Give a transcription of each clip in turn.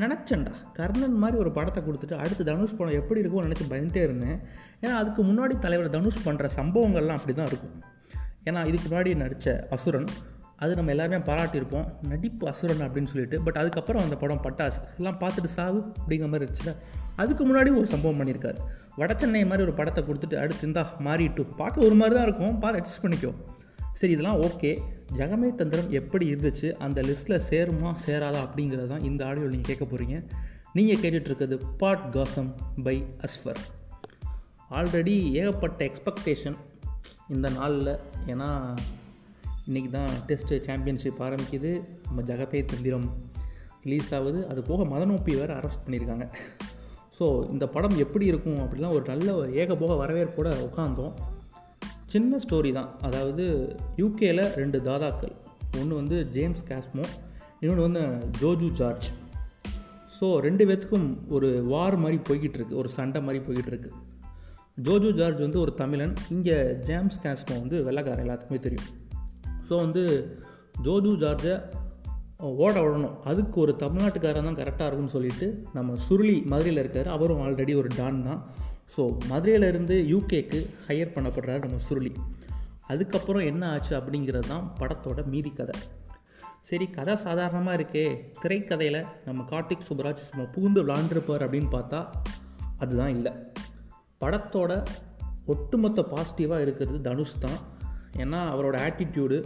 நினச்சேன்டா. கர்ணன் மாதிரி ஒரு படத்தை கொடுத்துட்டு அடுத்து தனுஷ் படம் எப்படி இருக்கும்னு நினச்சி பயந்துட்டே இருந்தேன். ஏன்னா அதுக்கு முன்னாடி தலைவர் தனுஷ் பண்ணுற சம்பவங்கள்லாம் அப்படி தான் இருக்கும். ஏன்னா இதுக்கு முன்னாடி நடித்த அசுரன் அது நம்ம எல்லாருமே பாராட்டியிருப்போம். நடிப்பு அசுரன் அப்படின்னு சொல்லிட்டு பட் அதுக்கப்புறம் அந்த படம் பட்டாசு. எல்லாம் பார்த்துட்டு சாவு அப்படிங்கிற மாதிரி இருந்துச்சுல. அதுக்கு முன்னாடி ஒரு சம்பவம் பண்ணியிருக்காரு. வடச்சென்னை மாதிரி ஒரு படத்தை கொடுத்துட்டு அடுத்து இந்தா மாறிட்டு பார்க்க ஒரு மாதிரி தான் இருக்கும். பார்த்து அட்ஜஸ்ட் பண்ணிக்கோ. சரி இதெல்லாம் ஓகே. ஜகமே தந்திரம் எப்படி இருந்துச்சு? அந்த லிஸ்ட்டில் சேருமா சேராதா அப்படிங்கிறது தான் இந்த ஆடியோவில் நீங்கள் கேட்க போகிறீங்க நீங்கள் கேட்டுட்ருக்கிறது podcast by Ashwar. Already ஏகப்பட்ட எக்ஸ்பெக்டேஷன் இந்த நாளில். ஏன்னா இன்றைக்கி தான் டெஸ்ட்டு சாம்பியன்ஷிப் ஆரம்பிக்குது. நம்ம ஜகபே தந்திரம் ரிலீஸ் ஆகுது. அது போக மதனோப்பி வேறு அரெஸ்ட் பண்ணியிருக்காங்க ஸோ இந்த படம் எப்படி இருக்கும் அப்படிலாம் ஒரு நல்ல ஒரு ஏகபோக வரவேற்போடு உட்காந்தோம் சின்ன ஸ்டோரி தான். அதாவது யூகேயில் ரெண்டு தாதாக்கள். ஒன்று வந்து ஜேம்ஸ் காஸ்மோ இன்னொன்று வந்து ஜோஜு ஜார்ஜ் ஸோ ரெண்டு பேர்த்துக்கும் ஒரு வார் மாதிரி போய்கிட்டு இருக்கு. ஒரு சண்டை மாதிரி போய்கிட்டு இருக்கு. ஜோஜு ஜார்ஜ் வந்து ஒரு தமிழன். இங்கே ஜேம்ஸ் காஸ்மோ வந்து வெள்ளக்காரன் எல்லாத்துக்குமே தெரியும். ஸோ வந்து ஜோஜு ஜார்ஜை ஓட விடணும் அதுக்கு ஒரு தமிழ்நாட்டுக்காரன் தான் கரெக்டாக இருக்கும்னு சொல்லிட்டு நம்ம சுருளி மதுரையில் இருக்கார். அவரும் ஆல்ரெடி ஒரு டான் தான். ஸோ மதுரையிலேருந்து யூகேக்கு ஹையர் பண்ணப்படுறாரு நம்ம சுருளி. அதுக்கப்புறம் என்ன ஆச்சு அப்படிங்கிறது தான் படத்தோட மீதி கதை. சரி கதை சாதாரணமாக இருக்கே. திரைக்கதையில் நம்ம கார்த்திக் சுப்ராஜ் சும்மா பூந்து விளாண்டுருப்பார் அப்படின்னு பார்த்தா அதுதான் இல்லை. படத்தோட ஒட்டுமொத்த பாசிட்டிவாக இருக்கிறது தனுஷ் தான். ஏன்னா அவரோட ஆட்டிடியூடு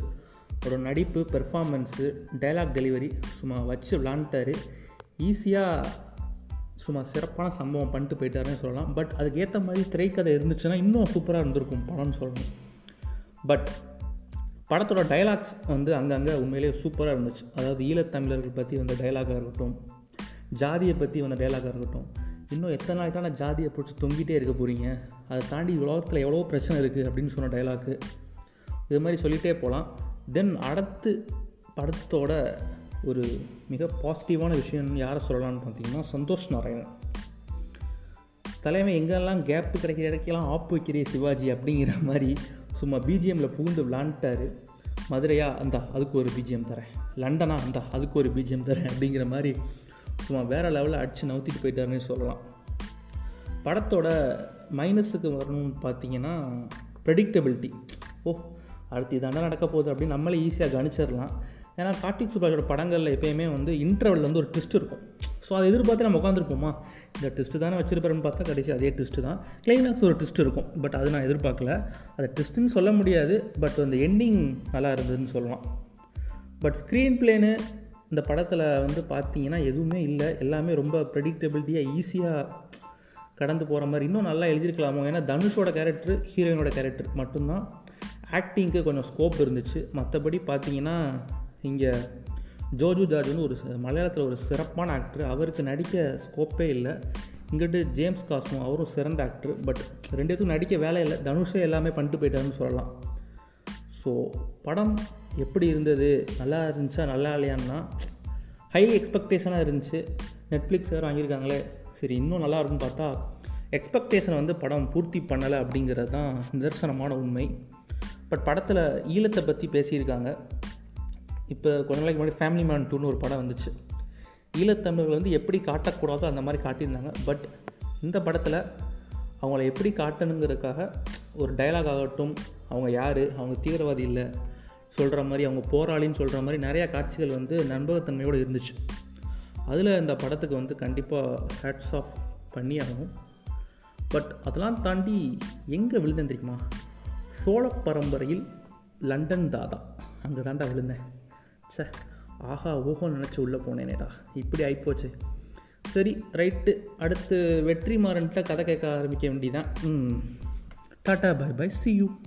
அவரோட நடிப்பு பெர்ஃபார்மன்ஸு டைலாக் டெலிவரி சும்மா வச்சு விளாண்டாரு ஈஸியாக சும்மா சிறப்பான சம்பவம் பண்ணிட்டு போயிட்டாருன்னு சொல்லலாம். பட் அதுக்கு ஏற்ற மாதிரி திரைக்கதை இருந்துச்சுன்னா இன்னும் சூப்பராக இருந்திருக்கும் படம்னு சொல்லணும். பட் படத்தோட டைலாக்ஸ் வந்து அங்கங்கே உண்மையிலேயே சூப்பராக இருந்துச்சு. அதாவது ஈழத்தமிழர்கள் பற்றி வந்த டைலாகாக இருக்கட்டும் ஜாதியை பற்றி வந்த டைலாகாக இருக்கட்டும். இன்னும் எத்தனை நாளைக்கு தான் ஜாதியை பிடிச்சி தொங்கிட்டே இருக்க போகிறீங்க அதை தாண்டி உலகத்தில் எவ்வளோ பிரச்சனை இருக்குது அப்படின்னு சொன்ன டைலாக்கு இது மாதிரி சொல்லிகிட்டே போகலாம் தென் அடுத்து படத்தோட ஒரு மிக பாசிட்டிவான விஷயம்னு யாரை சொல்லலாம்னு பார்த்தீங்கன்னா சந்தோஷ் நாராயணன். தலைமை எங்கெல்லாம் கேப்பு கிடைக்கிற இடக்கெல்லாம் ஆப்பு வைக்கிறே சிவாஜி அப்படிங்கிற மாதிரி சும்மா பிஜிஎம்மில் புகுந்து விளாண்டுட்டாரு மதுரையா அந்த அதுக்கு ஒரு பிஜிஎம் தரேன். லண்டனா அந்த அதுக்கு ஒரு பிஜிஎம் தரேன் அப்படிங்கிற மாதிரி சும்மா வேறு லெவலில் அடித்து நவுத்திட்டு போயிட்டாருன்னு சொல்லலாம். படத்தோட மைனஸுக்கு வரணும்னு பார்த்தீங்கன்னா ப்ரெடிக்டபிலிட்டி ஓ அடுத்து இதாண்டா நடக்க போகுது அப்படின்னு நம்மளே ஈஸியாக கணிச்சிடலாம் ஏன்னா கார்த்திக் சுப்ராஜோட படங்களில் எப்பயுமே வந்து இன்டர்வல் வந்து ஒரு ட்விஸ்ட் இருக்கும். ஸோ அதை எதிர்பார்த்து நம்ம உட்காந்துருப்போமா இந்த ட்விஸ்ட்டு தானே வச்சிருப்பாருன்னு பார்த்தா கடைசி அதே ட்விஸ்ட்டு தான். கிளைமேக்ஸ் ஒரு ட்விஸ்ட் இருக்கும். பட் அது நான் எதிர்பார்க்கல. அதை ட்விஸ்ட்டுன்னு சொல்ல முடியாது. பட் அந்த எண்டிங் நல்லா இருந்ததுன்னு சொல்லலாம். பட் ஸ்க்ரீன் பிளேனு இந்த படத்தில் வந்து பார்த்தீங்கன்னா எதுவுமே இல்லை. எல்லாமே ரொம்ப ப்ரெடிக்டபிலிட்டியாக ஈஸியாக கடந்து போகிற மாதிரி. இன்னும் நல்லா எழுதியிருக்கலாமோ ஏன்னா தனுஷோட கேரக்டர் ஹீரோயினோட கேரக்டர் மட்டும்தான். ஆக்டிங்க்கு கொஞ்சம் ஸ்கோப் இருந்துச்சு. மற்றபடி பார்த்தீங்கன்னா இங்கே ஜோஜு ஜார்ஜ் வந்து ஒரு மலையாளத்தில் ஒரு சிறப்பான ஆக்டர் அவருக்கு நடிக்க ஸ்கோப்பே இல்லை. இங்கிட்டு ஜேம்ஸ் காசும் அவரும் சிறந்த ஆக்டர் பட் ரெண்டு பேத்துக்கும் நடிக்க வேலை இல்லை. தனுஷே எல்லாமே பண்ணிட்டு போயிட்டாருன்னு சொல்லலாம். ஸோ படம் எப்படி இருந்தது? நல்லா இருந்துச்சா? நல்லா இல்லையான்னா ஹை எக்ஸ்பெக்டேஷனாக இருந்துச்சு. நெட்ஃப்ளிக்ஸ் வேறு வாங்கியிருக்காங்களே. சரி இன்னும் நல்லா இருக்கும்னு பார்த்தா எக்ஸ்பெக்டேஷனை வந்து படம் பூர்த்தி பண்ணலை அப்படிங்கிறது தான் நிதர்சனமான உண்மை. பட் படத்தில் ஈழத்தை பற்றி பேசியிருக்காங்க. இப்போ கொஞ்ச நாளைக்கு முன்னாடி ஃபேமிலி மேன் டூன்னு ஒரு படம் வந்துச்சு. ஈழத்தமிழர்கள் வந்து எப்படி காட்டக்கூடாதோ அந்த மாதிரி காட்டியிருந்தாங்க. பட் இந்த படத்தில் அவங்கள எப்படி காட்டணுங்கிறதுக்காக ஒரு டைலாக் ஆகட்டும் அவங்க யார் அவங்க தீவிரவாதி இல்லை சொல்கிற மாதிரி அவங்க போராளின்னு சொல்கிற மாதிரி நிறையா காட்சிகள் வந்து நண்பகத்தன்மையோடு இருந்துச்சு. அதில் இந்த படத்துக்கு வந்து கண்டிப்பாக ஹேட்ஸ் ஆஃப் பண்ணி ஆகணும் பட் அதெல்லாம் தாண்டி எங்கே விழுந்தேன் தெரியுமா? சோழ பரம்பரையில் லண்டன் தாதா. அங்கே தாண்டா விழுந்தேன். சே ஆஹா ஓஹோ நினச்சி உள்ளே போனேனேடா. இப்படி ஆகிப்போச்சு சரி ரைட்டு. அடுத்து வெற்றி மாறன்ட்ட கதை கேட்க ஆரம்பிக்க வேண்டியதான் tata bye bye see you